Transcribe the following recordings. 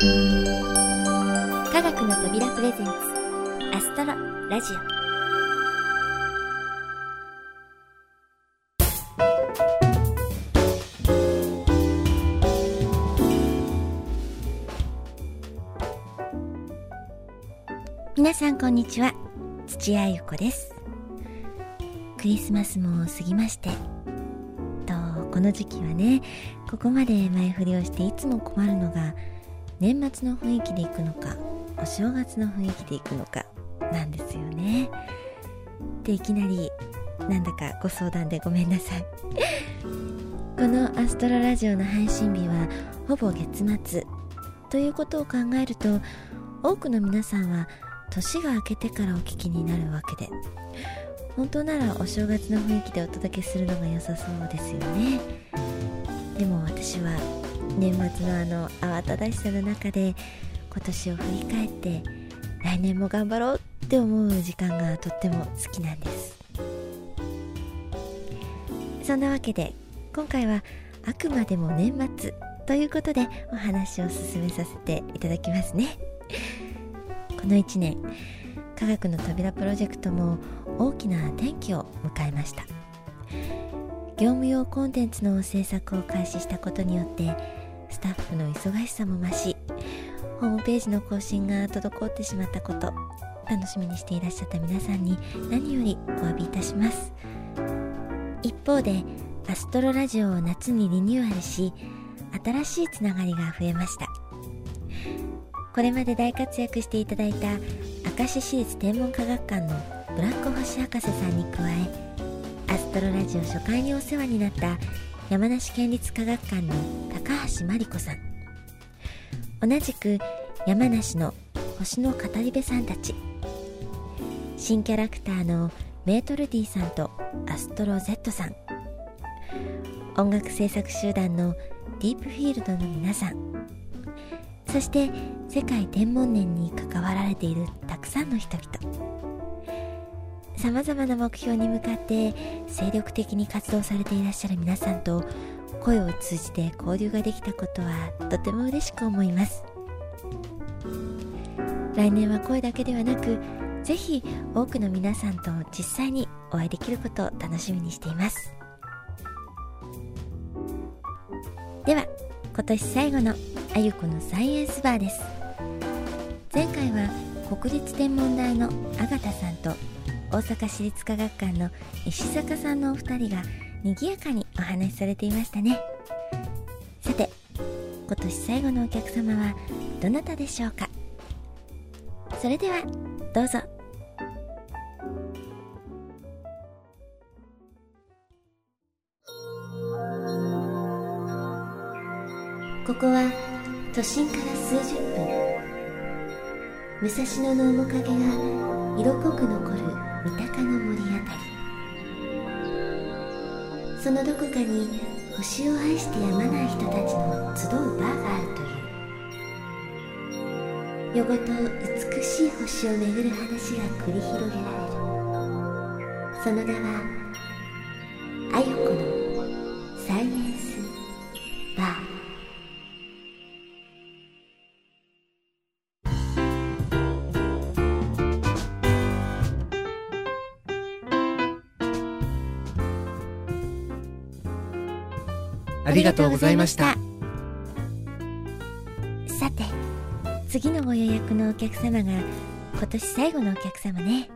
科学の扉プレゼンツアストロラジオ。皆さんこんにちは。土屋ゆ子です。クリスマスも過ぎましてとこの時期はねここまで前振りをしていつも困るのが年末の雰囲気で行くのかお正月の雰囲気で行くのかなんですよね。でいきなりなんだかご相談でごめんなさい。このアストロラジオの配信日はほぼ月末ということを考えると多くの皆さんは年が明けてからお聞きになるわけで本当ならお正月の雰囲気でお届けするのが良さそうですよね。でも私は年末のあの慌ただしさの中で今年を振り返って来年も頑張ろうって思う時間がとっても好きなんです。そんなわけで今回はあくまでも年末ということでお話を進めさせていただきますね。この1年科学の扉プロジェクトも大きな転機を迎えました。業務用コンテンツの制作を開始したことによってスタッフの忙しさも増しホームページの更新が滞ってしまったこと楽しみにしていらっしゃった皆さんに何よりお詫びいたします。一方でアストロラジオを夏にリニューアルし新しいつながりが増えました。これまで大活躍していただいた明石市立天文科学館のブラック星博士さんに加えアストロラジオ初回にお世話になった山梨県立科学館の高橋真理子さん。同じく山梨の星の語り部さんたち。新キャラクターのメートル D さんとアストロ Z さん。音楽制作集団のディープフィールドの皆さん。そして世界天文年に関わられているたくさんの人々。さまざまな目標に向かって精力的に活動されていらっしゃる皆さんと声を通じて交流ができたことはとても嬉しく思います。来年は声だけではなくぜひ多くの皆さんと実際にお会いできることを楽しみにしています。では今年最後のあゆこのサイエンスバーです。前回は国立天文台のあがたさんと大阪市立科学館の石坂さんのお二人が賑やかにお話しされていましたね。さて今年最後のお客様はどなたでしょうか？それではどうぞ。ここは都心から数十分。武蔵野の面影が色濃く残る三鷹の森あたり。そのどこかに星を愛してやまない人たちの集うバーがあるという。夜ごと美しい星を巡る話が繰り広げられる。その名はがとうございました。さて次のご予約のお客様が今年最後のお客様ね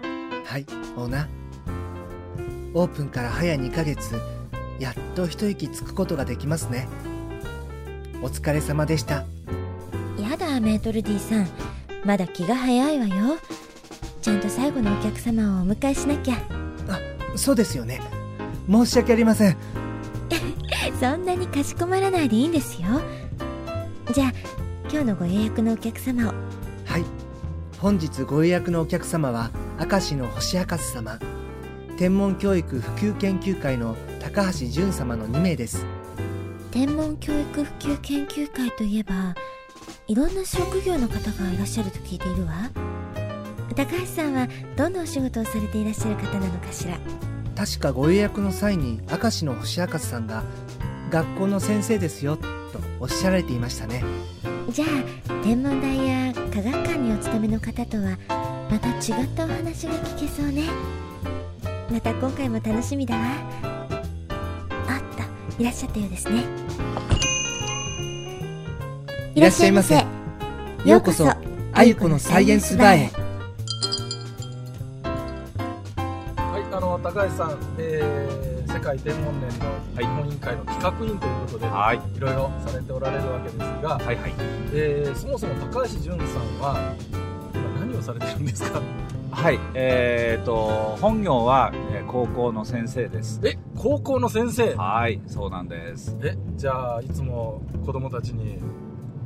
はい、オーナー。オープンから早2ヶ月、やっと一息つくことができますね。お疲れ様でした。やだメートル D さんまだ気が早いわよちゃんと最後のお客様をお迎えしなきゃあ、そうですよね。申し訳ありません。そんなにかしこまらないでいいんですよ。じゃあ今日のご予約のお客様を。はい。本日ご予約のお客様は、明石の星博士様、天文教育普及研究会の高橋淳様の2名です。天文教育普及研究会といえばいろんな職業の方がいらっしゃると聞いているわ。高橋さんはどんなお仕事をされていらっしゃる方なのかしら。確かご予約の際に明石の星博士さんが学校の先生ですよとおっしゃられていましたね。じゃあ天文台や科学館にお勤めの方とはまた違ったお話が聞けそうね。また今回も楽しみだわ。あったいらっしゃったようですね。いらっしゃいませ。ようこそあゆこのサイエンスバーへ。はい、あの高橋さん、えー、世界天文年の日本委員会の企画委員ということで、はい。いろいろされておられるわけですが、はいはい。えーそもそも高橋純さんは今何をされてるんですか？はい。えー、と本業は、えー高校の先生です。え高校の先生？はいそうなんです。えじゃあいつも子供たちに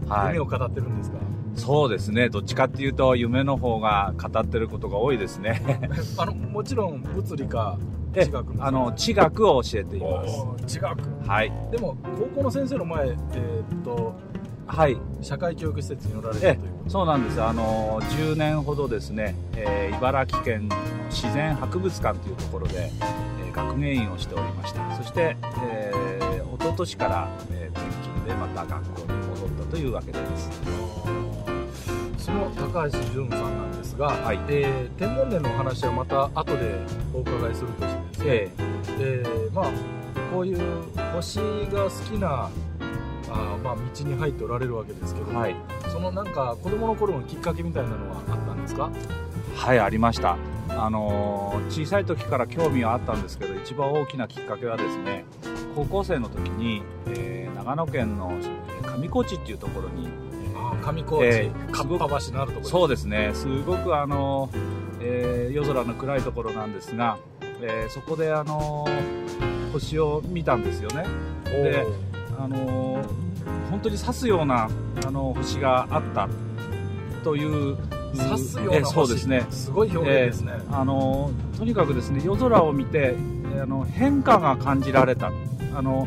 はい。夢を語ってるんですか、そうですね。どっちかっていうと夢の方が語ってることが多いですね。あのもちろん物理かえ地学のあの地学を教えています。地学。はい。でも高校の先生の前、えーっとはい。社会教育施設におられるといえうこと。そうなんです。あの10年ほどですね、えー茨城県の自然博物館というところで、えー学芸員をしておりました。そして、えー、一昨年から、えー転勤でまた学校に戻ったというわけです。その高橋純さんなんですが、はい。えー天文年のお話はまた後でお伺いするとしてね、ええ。ーまあ、こういう星が好きなあー、まあ、道に入っておられるわけですけどはい。そのなんか子供の頃のきっかけみたいなのはあったんですか？はいありました。あのー小さい時から興味はあったんですけど一番大きなきっかけはですね高校生の時に、えー長野県のえー上高地っていうところに、上高地、えーかっぱ橋のあるところ。そうですね。すごくあの、えー夜空の暗いところなんですが、えーそこであの星を見たんですよね。であの本当に刺すようなあの星があった。という刺すようえーな星そうですね。すごい表現ですね、あのとにかくですね夜空を見てえーあの変化が感じられた。あの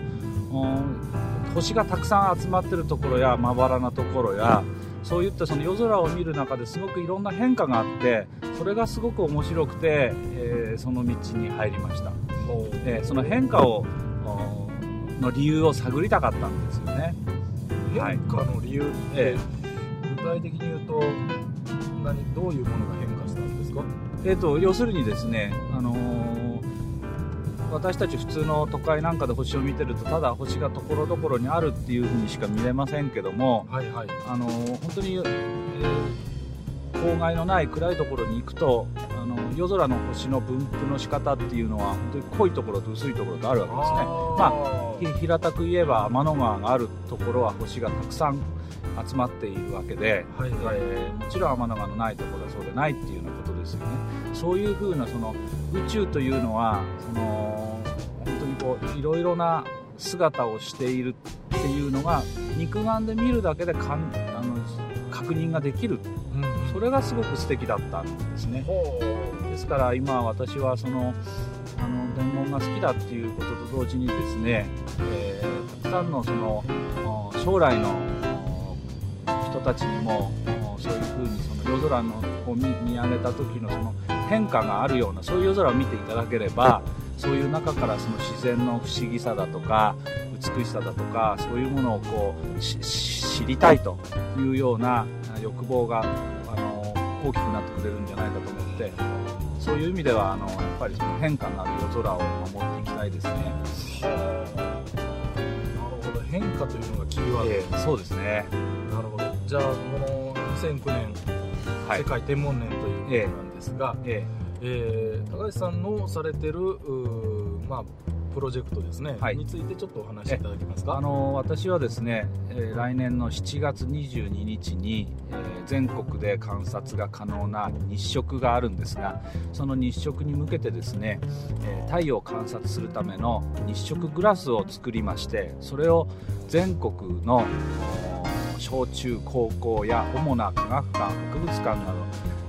うん星がたくさん集まってるところやまばらなところやそういったその夜空を見る中ですごくいろんな変化があってそれがすごく面白くて、えーその道に入りました、えーその変化をおの理由を探りたかったんですよね。はい。変化の理由って、え。具体的に言うと何どういうものが変化したんですか？えー、と要するにですね、あのー私たち普通の都会なんかで星を見てるとただ星がところどころにあるっていうふうにしか見れませんけども、はいはい。あのー本当に、えー郊外のない暗いところに行くとあの夜空の星の分布の仕方っていうのは本当に濃いところと薄いところとあるわけですね。まあひ平たく言えば天の川があるところは星がたくさん集まっているわけで、はいはい。えーもちろん天の川のないところはそうでないっていうようなことですよね。そういうふうなその宇宙というのはその本当にこういろいろな姿をしているっていうのが肉眼で見るだけでかんあの確認ができるうんそれがすごく素敵だったんですね。ほですから今私はそのあの天文が好きだっていうことと同時にですね、えーたくさんのそのお将来のお人たちにもおそういうふうにその夜空のを見見上げた時のその変化があるようなそういう夜空を見ていただければそういう中からその自然の不思議さだとか美しさだとかそういうものをこう知りたいというようなあ欲望があの大きくなってくれるんじゃないかと思ってそういう意味ではあのやっぱりその変化のある夜空を守っていきたいですね。うなるほど変化というのがキーワード、えーそうですね。なるほどじゃあこの2009年、はい世。界天文年ということなんですが、ええー高橋さんのされてるまあプロジェクトですね、はい。についてちょっとお話しいただけますか？あの私はですね、えー来年の7月22日に、えー全国で観察が可能な日食があるんですがその日食に向けてですね、えー太陽を観察するための日食グラスを作りましてそれを全国のお小中高校や主な科学館博物館など、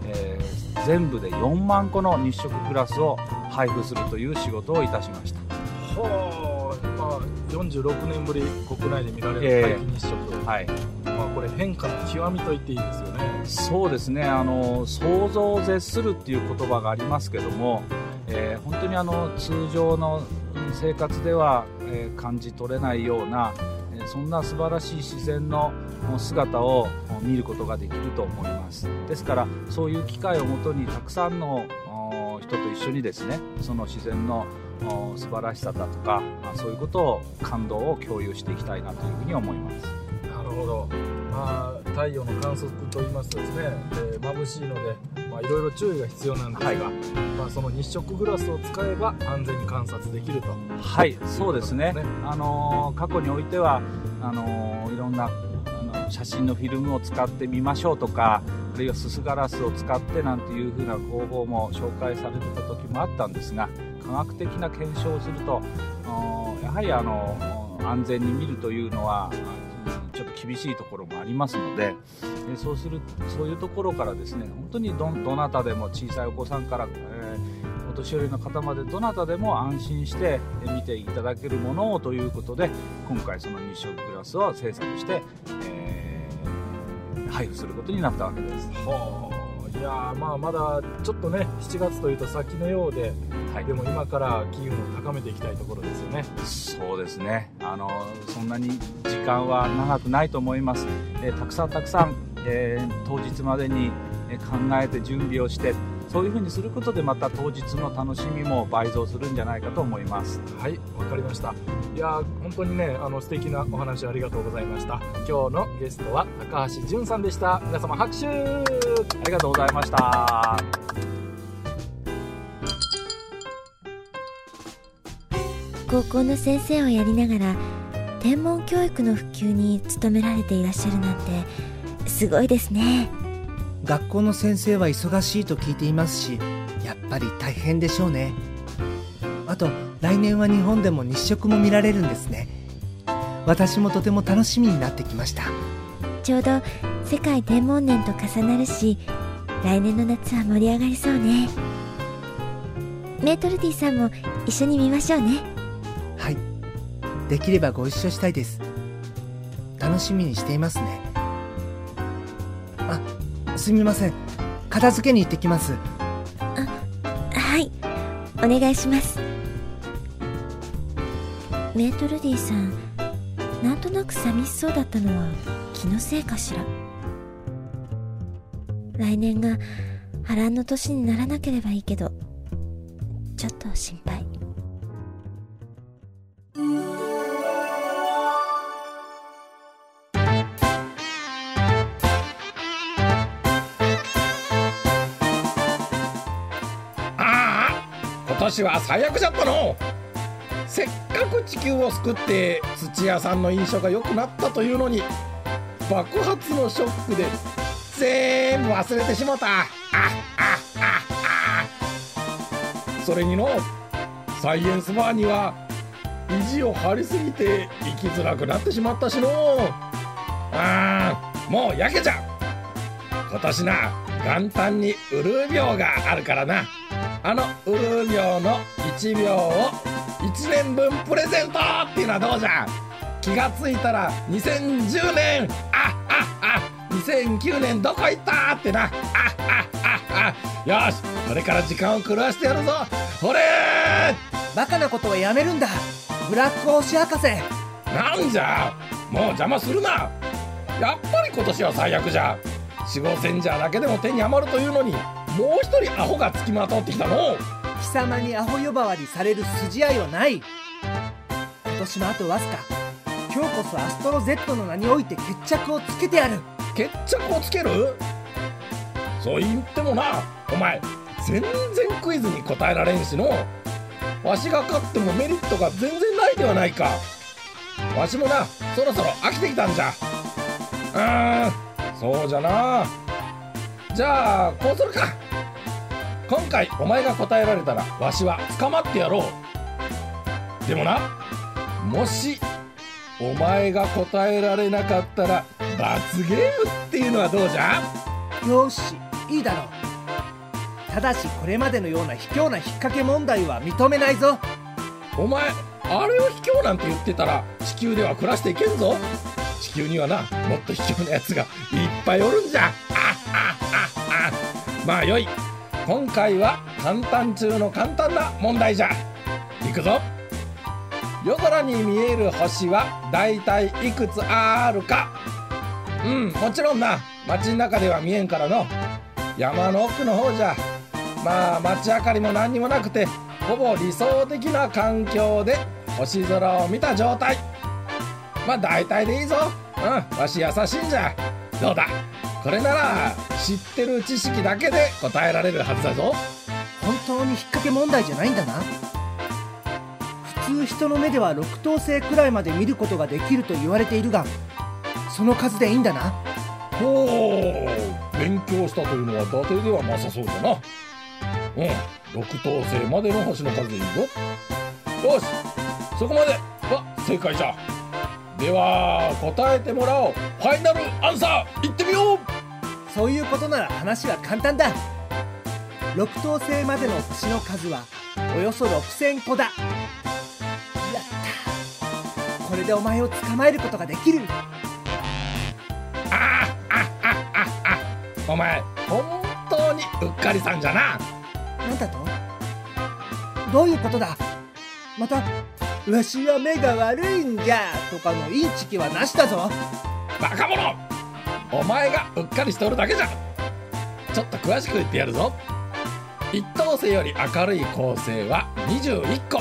えー全部で4万個の日食グラスを配布するという仕事をいたしました。はあ、まあ、46年ぶり国内で見られええ。る皆既日食、はい。まあ、これ変化の極みと言っていいですよね。そうですね。あの想像を絶するっていう言葉がありますけども、えー本当にあの通常の生活では、えー感じ取れないような、えそんな素晴らしい自然の姿を見ることができると思います。ですからそういう機会をもとにたくさんの人と一緒にですねその自然の素晴らしさだとかそういうことを感動を共有していきたいなというふうに思います。なるほど。まあ太陽の観測といいますとですね、えー、眩しいのでまあいろいろ注意が必要なんですが、はい、まあ、その日食グラスを使えば安全に観察できると。はいそうですね、ね、あのー、過去においてはあのー、いろんなあの写真のフィルムを使ってみましょうとかあるいはすすガラスを使ってなんていう風な方法も紹介されてた時もあったんですが科学的な検証をするとやはりあの安全に見るというのはちょっと厳しいところもありますのでそうするそういうところからですね本当にどどなたでも小さいお子さんから、えー、お年寄りの方までどなたでも安心して見ていただけるものをということで今回その日食グラスを制作して、えー、配布することになったわけです。はあいやまあまだちょっとね7月というと先のようで、はい、でも今から機運を高めていきたいところですよね。そうですね。あのそんなに時間は長くないと思います、えたくさんたくさん、えー、当日までに考えて準備をしてそういうふうにすることでまた当日の楽しみも倍増するんじゃないかと思います。はいわかりました。いや本当にねあの素敵なお話ありがとうございました。今日のゲストは高橋純さんでした。皆様拍手ありがとうございました。高校の先生をやりながら天文教育の普及に努められていらっしゃるなんてすごいですね。学校の先生は忙しいと聞いていますしやっぱり大変でしょうね。あと来年は日本でも日食も見られるんですね。私もとても楽しみになってきました。ちょうど世界天文年と重なるし来年の夏は盛り上がりそうね。メートルティさんも一緒に見ましょうね。はい。できればご一緒したいです。楽しみにしていますね。すみません。片付けに行ってきます。あはい。お願いします。メートルディさんなんとなく寂しそうだったのは気のせいかしら？来年が波乱の年にならなければいいけどちょっと心配。今年は最悪じゃったの。せっかく地球を救って土屋さんの印象が良くなったというのに爆発のショックで全部忘れてしもた。あそれにのサイエンスバーには意地を張りすぎて生きづらくなってしまったしのああもうやけちゃう。今年な元旦にウルー病があるからな。あのウル秒の1秒を1年分プレゼントっていうのはどうじゃ。気がついたら2010年。あっああ2009年どこ行ったってな。ああああよしこれから時間を狂わしてやるぞ。ほれバカなことはやめるんだ。ブラック星博士。なんじゃ。もう邪魔するな。やっぱり今年は最悪じゃ。4号戦じゃだけでも手に余るというのにもう一人アホがつきまとってきたの。貴様にアホ呼ばわりされる筋合いはない。今年もあとわずか。今日こそアストロ Z の名において決着をつけてやる決着をつける？そう言ってもなお前全然クイズに答えられんしの。わしが勝ってもメリットが全然ないではないか。わしもなそろそろ飽きてきたんじゃ。うんそうじゃな。じゃあこうするか。今回お前が答えられたらわしは捕まってやろう。でもなもしお前が答えられなかったら罰ゲームっていうのはどうじゃ？よしいいだろう。ただしこれまでのような卑怯な引っ掛け問題は認めないぞ。お前あれを卑怯なんて言ってたら地球では暮らしていけんぞ。地球にはなもっと卑怯なやつがいっぱいおるんじゃ。まあよい。今回は簡単中の簡単な問題じゃ。いくぞ夜空に見える星はだいたいいくつあるか。うんもちろんな。街の中では見えんからの。山の奥の方じゃ。まあ街明かりも何にもなくてほぼ理想的な環境で星空を見た状態。まあ大体でいいぞ。うんわし優しいんじゃ。どうだ。これなら知ってる知識だけで答えられるはずだぞ。本当に引っ掛け問題じゃないんだな。通人の目では6等星くらいまで見ることができると言われているがその数でいいんだな。ほう勉強したというのは伊達ではなさそうだな。うん6等星までの星の数でいいぞ。よしそこまで。は正解じゃ。では答えてもらおう。ファイナルアンサーいってみよう。そういうことなら話は簡単だ。6等星までの星の数はおよそ6000個だこれでお前を捕まえることができる。あああああお前本当にうっかりさんじゃな。なんだと？どういうことだ？また「わしは目が悪いんじゃ」とかのインチキはなしだぞ。バカ者。お前がうっかりしておるだけじゃ。ちょっと詳しく言ってやるぞ。一等星より明るい恒星は21個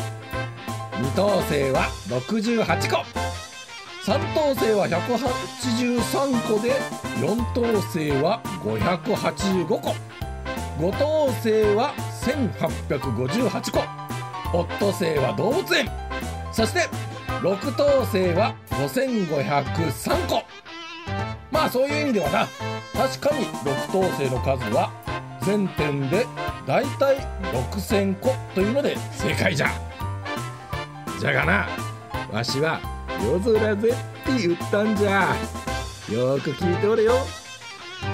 二等星は68個。三等星は183個で四等星は585個。五等星は1858個。オット星は動物園。そして6等星は5503個。まあそういう意味ではな確かに6等星の数は全点でだいたい6000個というので正解じゃじゃがな。わしは夜空ぜって言ったんじゃ。よく聞いておれよ。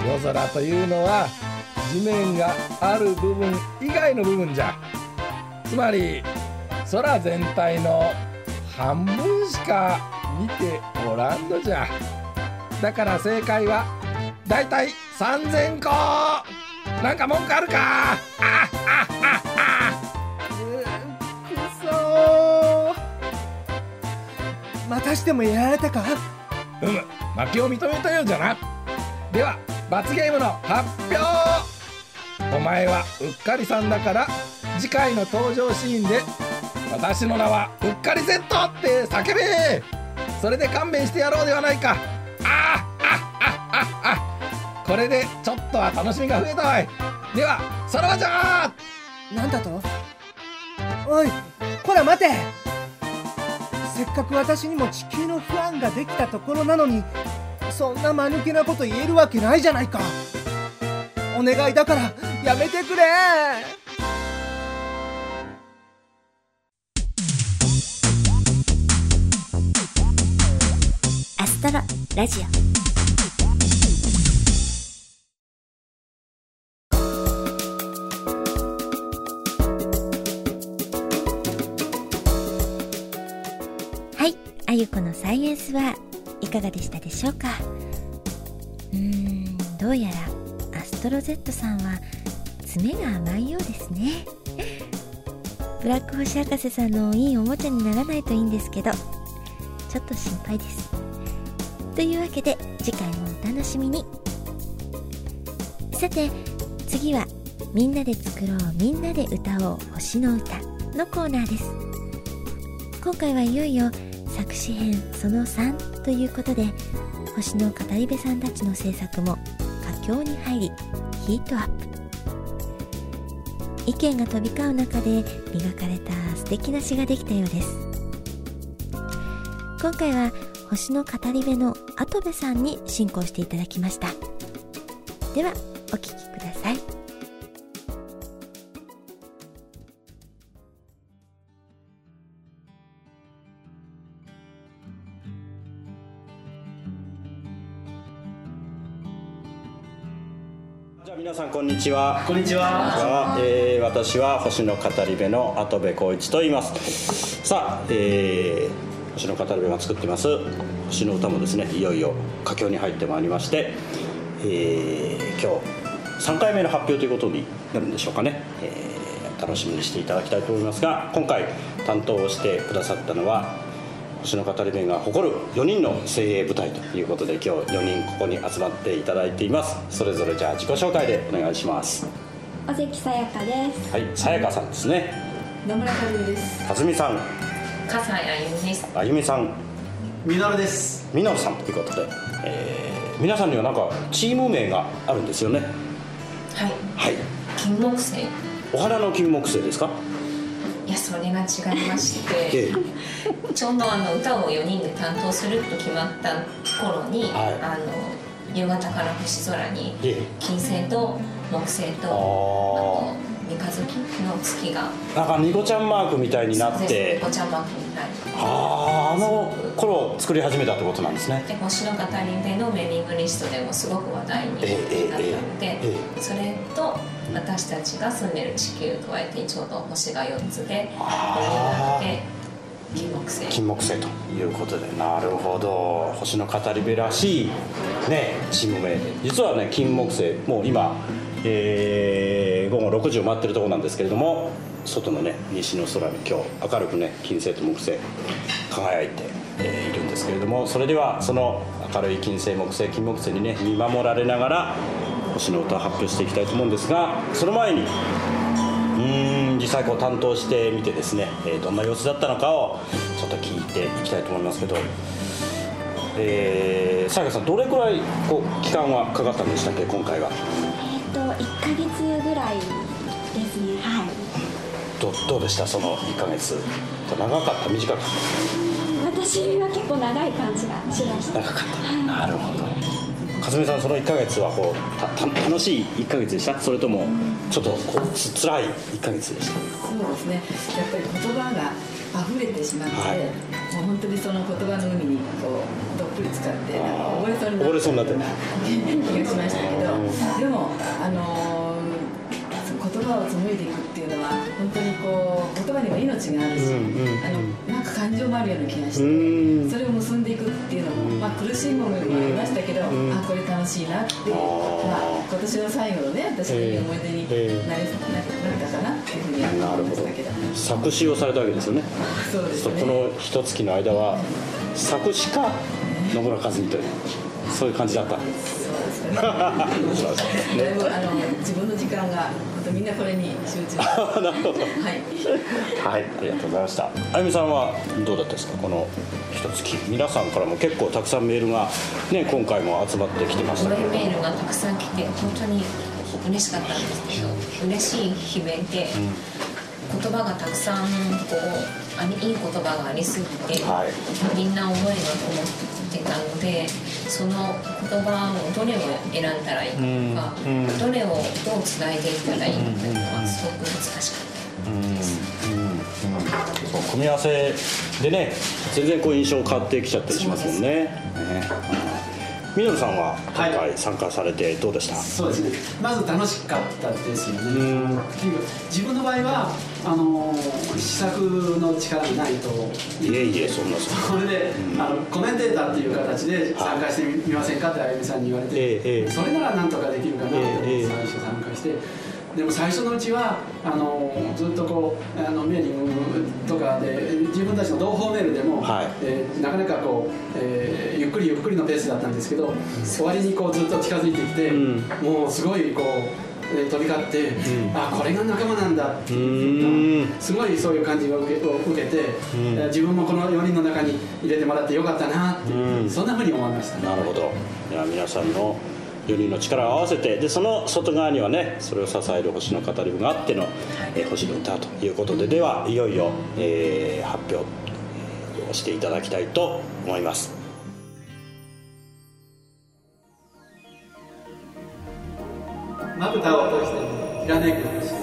夜空というのは地面がある部分以外の部分じゃ。つまり空全体の半分しか見ておらんのじゃ。だから正解はだいたい3000個。なんか文句あるか。あしてもやられたか？うむ負けを認めたようじゃな。では罰ゲームの発表。お前はうっかりさんだから次回の登場シーンで「私の名はうっかり Z」って叫べ。それで勘弁してやろうではないか。あああああ。これでちょっとは楽しみが増えたわい。ではさらばじゃなんだと？おいこら待てせっかく私にも地球のファンができたところなのにそんな間抜けなこと言えるわけないじゃないか。お願いだからやめてくれ。アストロラジオ。ゆこのサイエンスはいかがでしたでしょうか？うーんどうやらアストロ Z さんは爪が甘いようですね。ブラック星博士さんのいいおもちゃにならないといいんですけどちょっと心配です。というわけで次回もお楽しみに。さて次は「みんなで作ろうみんなで歌おう星の歌」のコーナーです。今回はいよいよ作詞編その3ということで星の語り部さんたちの制作も佳境に入りヒートアップ。意見が飛び交う中で磨かれた素敵な詩ができたようです。今回は星の語り部の跡部さんに進行していただきましたではお聴きくださいちは。こんにちは。えー私は星の語り部の跡部浩一と言います。さあ、えー星の語り部が作ってます星の歌もですねいよいよ佳境に入ってまいりまして、えー今日3回目の発表ということになるんでしょうかね。えー楽しみにしていただきたいと思いますが今回担当をしてくださったのは星の語り部が誇る4人の精鋭部隊ということで今日4人ここに集まっていただいていますそれぞれじゃあ自己紹介でお願いします尾関さやかです。はいさやかさんですね野村和美です。かずみさん笠井あゆみです。あゆみさんミノルです。みのるさんということで、えー皆さんにはなんかチーム名があるんですよねはい。はい金木犀。お花の金木犀ですか？それが違いましえて、えちょうどあの歌を4人で担当すると決まった頃に、はい。あの夕方から星空にええ。金星と木星と、あと三日月の月が。なんかニコちゃんマークみたいになっそうです。てお茶マークみたいに。あああの頃作り始めたってことなんですね。で星の語り部のメーリングリストでもすごく話題になったのでええそれと私たちが住んでる地球加えてちょうど星が4つでこれになって金木犀。金木犀ということで。なるほど。星の語り部らしいねチーム名で。実はね金木犀もう今、えー午後6時を待ってるところなんですけれども外のね西の空に今日明るくね金星と木星輝いて、えーいるんですけれどもそれではその明るい金星木星金木犀にね見守られながら星の歌を発表していきたいと思うんですがその前にうん実際こう担当してみてですね、えーどんな様子だったのかをちょっと聞いていきたいと思いますけどえー、さやかさんどれくらいこう期間はかかったんでしたっけ今回は、いですね。はい。どどうでした？その1ヶ月。長かった？短かっ私は結構長い感じがしました。た。長かった。なるほどかずみさんその1ヶ月はこうたた楽しい1ヶ月でした？それともちょっとこうつ辛い1ヶ月でした？そうですね。やっぱり言葉が溢れてしまって、はい。もう本当にその言葉の海にこうどっぷり使って溺れそうにな溺れそうになって気がしましたけどでもあのー言葉を紡いでいくっていうのは本当にこう言葉には命があるし、あのなんか感情もあるような気がして、うん。それを結んでいくっていうのも、まあ、苦しいものもありましたけど、ん。あこれ楽しいなって、あー。まあ、今年の最後のね私のいい思い出にええ。なったかなっていうふうになるほどいましたけど。作詞をされたわけですよね。そうですね。この一月の間は作詞か野村和美というそういう感じだった。そうですね。だいぶあの自分の時間が本当みんなこれに集中。はなるほど。い。はいありがとうございました。あゆみさんはどうだったですか？この一月皆さんからも結構たくさんメールがね今回も集まってきてましたメールがたくさん来て本当に嬉しかったんですけど嬉しい悲鳴で、言葉がたくさんこうありいい言葉がありすぎて、はいみんな思いがこもってたのでその言葉をどれを選んだらいいかとか、うん。うん。どれをどうつないでいったらいいかというのはすごく難しかった。うん。うん。そう組み合わせでね全然こう印象変わってきちゃったりしますもん。ねねみのるさん。は今回参加されてどうでした、そうですね。まず楽しかったですよね。うん。自分の場合はあのー試作の力がないと。いえいえそんなそれで、あのコメンテーターっていう形で参加してみませんかってあゆみさんに言われて、ええええ。それならなんとかできるかなと思って参加して、でも最初のうちはあのずっとこうあのメーリングとかで自分たちの同胞メールでも、はい。えーなかなかこう、えーゆっくりゆっくりのペースだったんですけど終わりにこうずっと近づいてきて、うん。もうすごいこう。えー飛び交って、あこれが仲間なんだ。っていううん。すごいそういう感じを受けを受けて、ん。えー自分もこの4人の中に入れてもらってよかったなっていう、うん。そんなふうに思いました。ねなるほど。では皆さんの4人の力を合わせてでその外側にはねそれを支える星の語り部があっての、えー星の歌ということでではいよいよ、えー発表をしていただきたいと思いますまぶたを閉じてひらめく星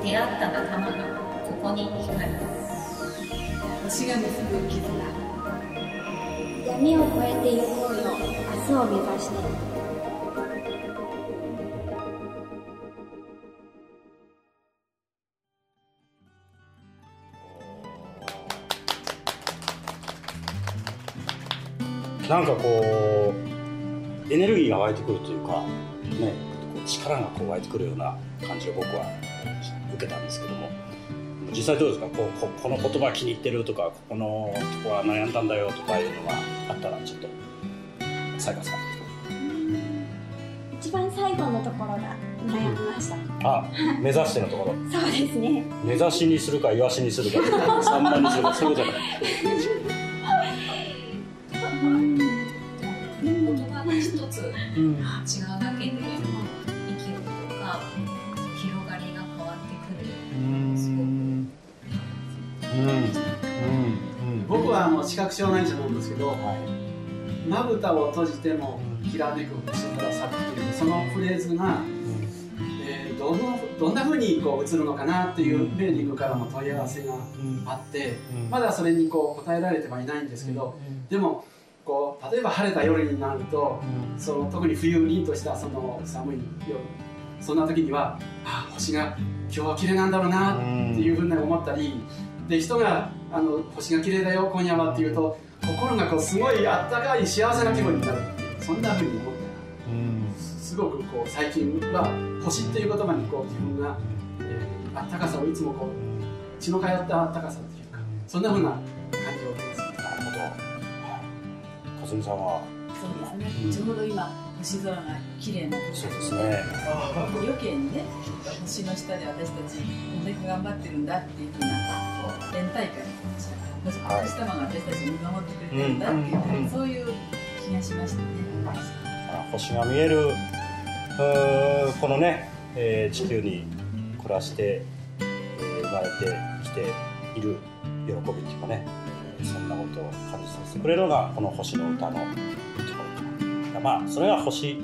出会った仲間がここに光る星が結ぶ絆。闇を越えてゆこうよ。明日を目指して。なんかこうエネルギーが湧いてくるというかねう力がこう湧いてくるような感じを僕は受けたんですけども。実際どうですか？こうここの言葉気に入ってるとかここのとこは悩んだんだよとかいうのがあったらちょっとさやかさん。一番最後のところが悩みました。あ目指してのところ。そうですね。目指しにするかイワシにするか。サンマにするかそういうことじゃない違うだけで生きるとか広がりが変わってくるすご僕はあの視覚障害者なん。ですけどまぶたを閉じてもきらめく星から咲くっていうそのフレーズが、えーどのどん。なふうにこう映るのかなっていうメーリングからも問い合わせがあって、まだそれにこう答えられてはいないん。ですけど、でもこう例えば晴れた夜になると、その特に冬凛としたその寒い夜。そんな時にはあ星が今日は綺麗なんだろうなっていうふうに思ったりで人があの星が綺麗だよ今夜はっていうと心がこうすごいあったかい幸せな気分になるっていうそんなふうに思った。すごくこう最近は星っていう言葉にこう自分が、えーあったかさをいつもこう血の通ったあったかさっていうかそんなふうなかすみさんは。そうですね、ちょうど今星空が綺麗な。時そうですね。余計にね星の下で私たちこんだけ頑張ってるんだっていうふうな連帯感。星はい。星様が私たち見守ってくれてるんだっていう、うんうんそういう気がしましたね。あ星が見えるこのね、えー地球に暮らして、えー生まれてきている喜びっていうかねそんなことを感じさせてくれるのがこの星の歌のところかなまあそれが星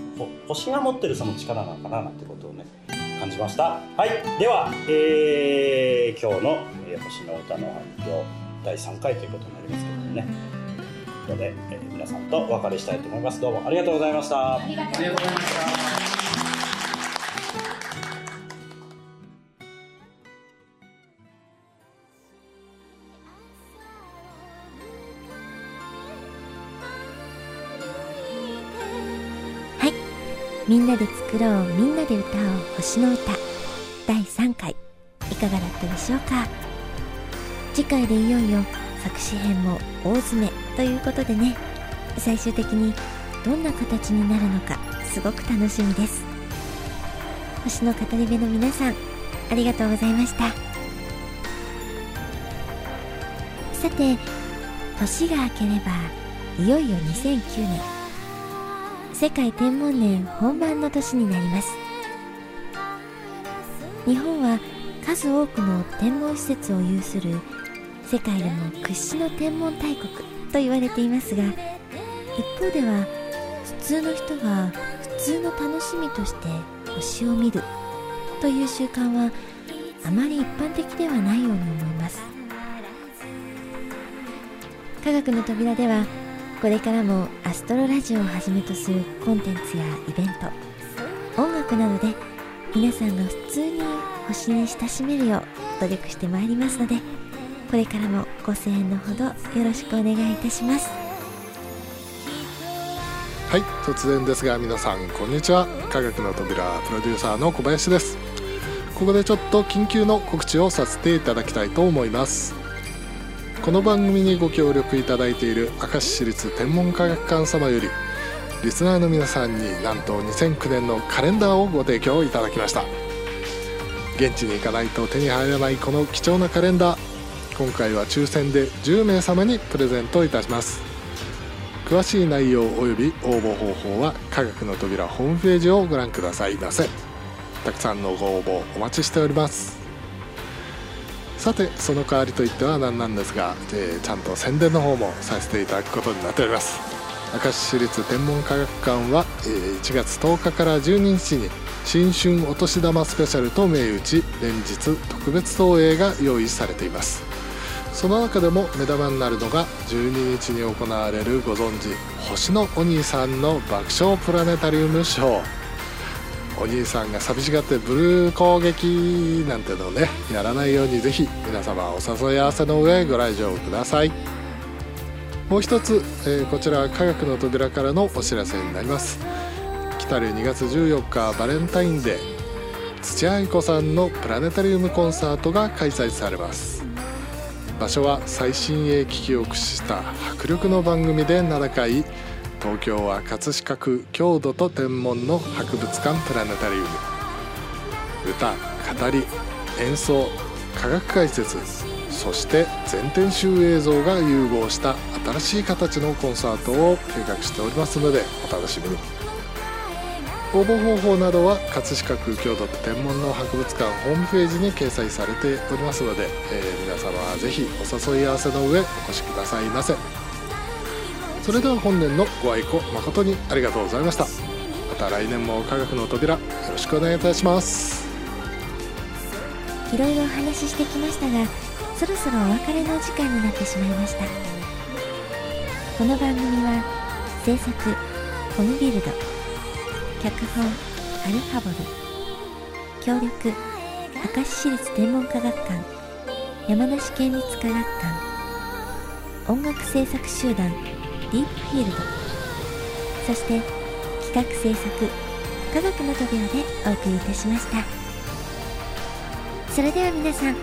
星が持ってるその力なのかななんてことをね感じました。はい。では、えー今日の、えー星の歌の発表第3回ということになりますけどもね。ここで、えー皆さんとお別れしたいと思います。どうもありがとうございました。ありがとうございました。みんなで作ろうみんなで歌おう星の歌。第3回。いかがだったでしょうか？次回でいよいよ作詞編も大詰めということでね。最終的にどんな形になるのかすごく楽しみです。星の語り部の皆さんありがとうございました。さて年が明ければいよいよ2009年。世界天文年本番の年になります。日本は数多くの天文施設を有する世界でも屈指の天文大国と言われていますが一方では普通の人が普通の楽しみとして星を見るという習慣はあまり一般的ではないように思います。科学の扉ではこれからもアストロラジオをはじめとするコンテンツやイベント音楽などで皆さんが普通に星に親しめるよう努力してまいりますのでこれからもご声援のほどよろしくお願いいたします。はい突然ですが皆さんこんにちは。科学の扉プロデューサーの小林です。ここでちょっと緊急の告知をさせていただきたいと思います。この番組にご協力いただいている明石市立天文科学館様よりリスナーの皆さんになんと2009年のカレンダーをご提供いただきました。現地に行かないと手に入らないこの貴重なカレンダー今回は抽選で10名様にプレゼントいたします。詳しい内容及び応募方法は科学の扉ホームページをご覧くださいませ。たくさんのご応募お待ちしております。さてその代わりといっては何なんですが、えーちゃんと宣伝の方もさせていただくことになっております。明石市立天文科学館は、えー1月10日から12日に新春お年玉スペシャルと銘打ち連日特別投影が用意されています。その中でも目玉になるのが12日に行われるご存知星のお兄さんの爆笑プラネタリウムショー。お兄さんが寂しがってブルー攻撃なんてのをねやらないようにぜひ皆様お誘い合わせの上ご来場ください。もう一つ、えーこちらは科学の扉からのお知らせになります。北来る2月14日バレンタインデー土屋愛子さんのプラネタリウムコンサートが開催されます。場所は最新鋭機器を駆使した迫力の番組で名高い東京は葛飾区郷土と天文の博物館プラネタリウム。歌語り演奏科学解説そして全天集映像が融合した新しい形のコンサートを計画しておりますのでお楽しみに。応募方法などは葛飾区郷土と天文の博物館ホームページに掲載されておりますので、えー、皆様はぜひお誘い合わせの上お越しくださいませ。それでは本年のご愛顧誠にありがとうございました。また来年も科学の扉よろしくお願いいたします。いろいろお話ししてきましたがそろそろお別れの時間になってしまいました。この番組は制作ホムビルド脚本アルファボル協力明石市立天文科学館山梨県立科学館音楽制作集団ディープフィールド。そして企画制作科学の扉でお送りいたしました。それでは皆さん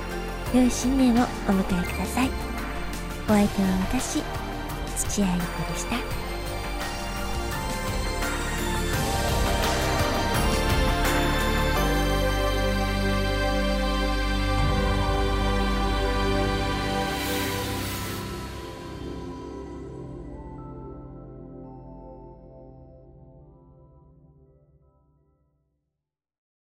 良い新年をお迎えください。お相手は私土屋ゆ子でした。